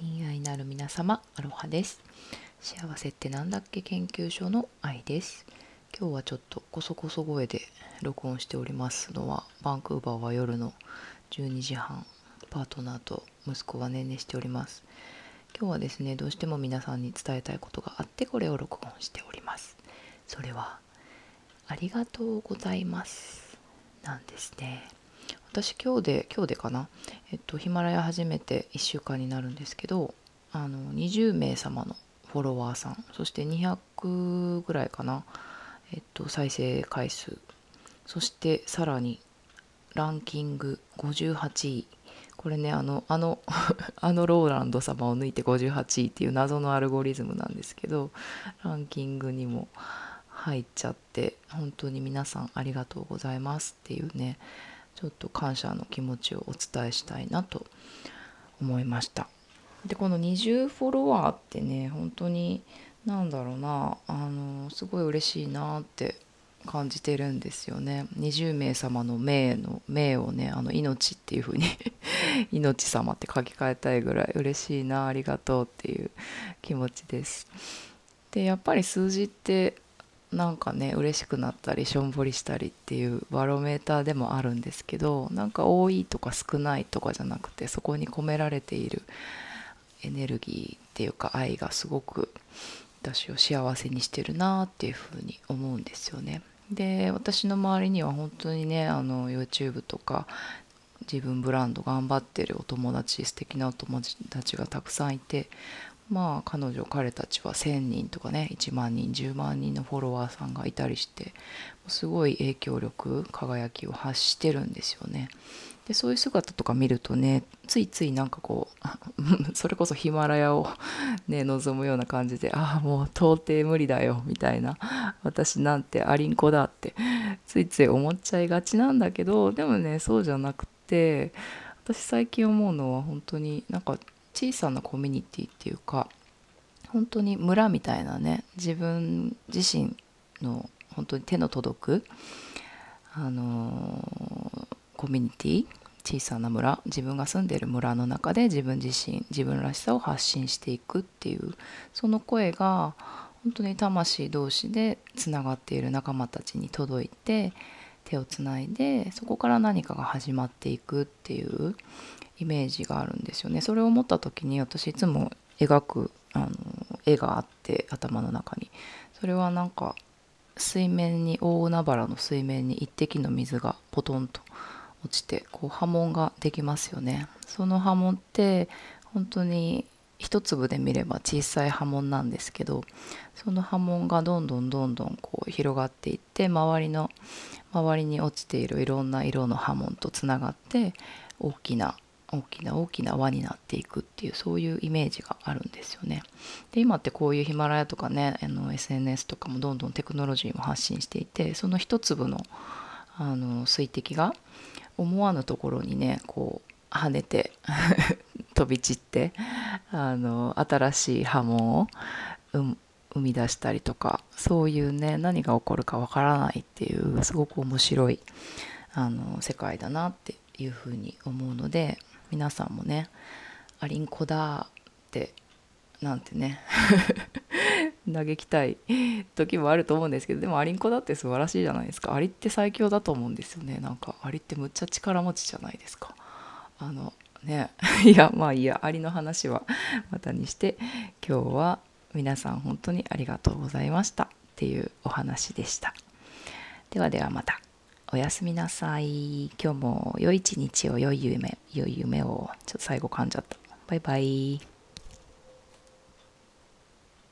親愛なる皆様アロハです。幸せってなんだっけ？研究所の愛です。今日はちょっとこそこそ声で録音しておりますのはバンクーバーは夜の12時半パートナーと息子はねんねしております。今日はですねどうしても皆さんに伝えたいことがあってこれを録音しております。それはありがとうございます。なんですね。私今日で今日でかな？えっとヒマラヤ始めて1週間になるんですけどあの20名様のフォロワーさんそして200ぐらいかな？えっと再生回数。そしてさらにランキング58位。これねあのあの あのローランド様を抜いて58位っていう謎のアルゴリズムなんですけどランキングにも入っちゃって本当に皆さんありがとうございますっていうねちょっと感謝の気持ちをお伝えしたいなと思いました。でこの20フォロワーってね本当に何だろうなあのすごい嬉しいなって感じてるんですよね。20名様の名の名をねあの命っていう風に 命様って書き換えたいぐらい嬉しいなありがとうっていう気持ちです。でやっぱり数字ってなんかね嬉しくなったりしょんぼりしたりっていうバロメーターでもあるんですけどなんか多いとか少ないとかじゃなくてそこに込められているエネルギーっていうか愛がすごく私を幸せにしてるなっていうふうに思うんですよね。で私の周りには本当にねあの YouTube とか自分ブランド頑張ってるお友達素敵なお友達がたくさんいてまあ彼女彼たちは1,000人とかね1万人10万人のフォロワーさんがいたりしてすごい影響力輝きを発してるんですよね。でそういう姿とか見るとねついついなんかこう それこそヒマラヤをね望むような感じでああもう到底無理だよみたいな私なんてアリンコだってついつい思っちゃいがちなんだけどでもねそうじゃなくて私最近思うのは本当になんか小さなコミュニティっていうか本当に村みたいなね自分自身の本当に手の届くあのコミュニティ小さな村自分が住んでいる村の中で自分自身自分らしさを発信していくっていうその声が本当に魂同士でつながっている仲間たちに届いて手をつないでそこから何かが始まっていくっていうイメージがあるんですよね。それを思った時に私いつも描くあの絵があって頭の中にそれはなんか水面に大海原の水面に一滴の水がポトンと落ちてこう波紋ができますよね。その波紋って本当に一粒で見れば小さい波紋なんですけどその波紋がどんどんどんどんこう広がっていって周りの周りに落ちているいろんな色の波紋とつながって大きな大きな大きな輪になっていくっていうそういうイメージがあるんですよね。で今ってこういうヒマラヤとかねあの SNS とかもどんどんテクノロジーも発信していてその一粒のあの水滴が思わぬところにねこう跳ねて 飛び散ってあの新しい波紋を生み出したりとかそういうね何が起こるかわからないっていうすごく面白いあの世界だなっていうふうに思うので皆さんもね「アリンコだ」ってなんてね 嘆きたい時もあると思うんですけどでもアリンコだって素晴らしいじゃないですか。アリって最強だと思うんですよね。なんかアリってむっちゃ力持ちじゃないですか。あのね いやまあいいやありの話はまたにして今日は皆さん本当にありがとうございましたっていうお話でしたではではまたおやすみなさい。今日も良い一日を良い夢、良い夢を、ちょっと最後噛んじゃった。バイバイ。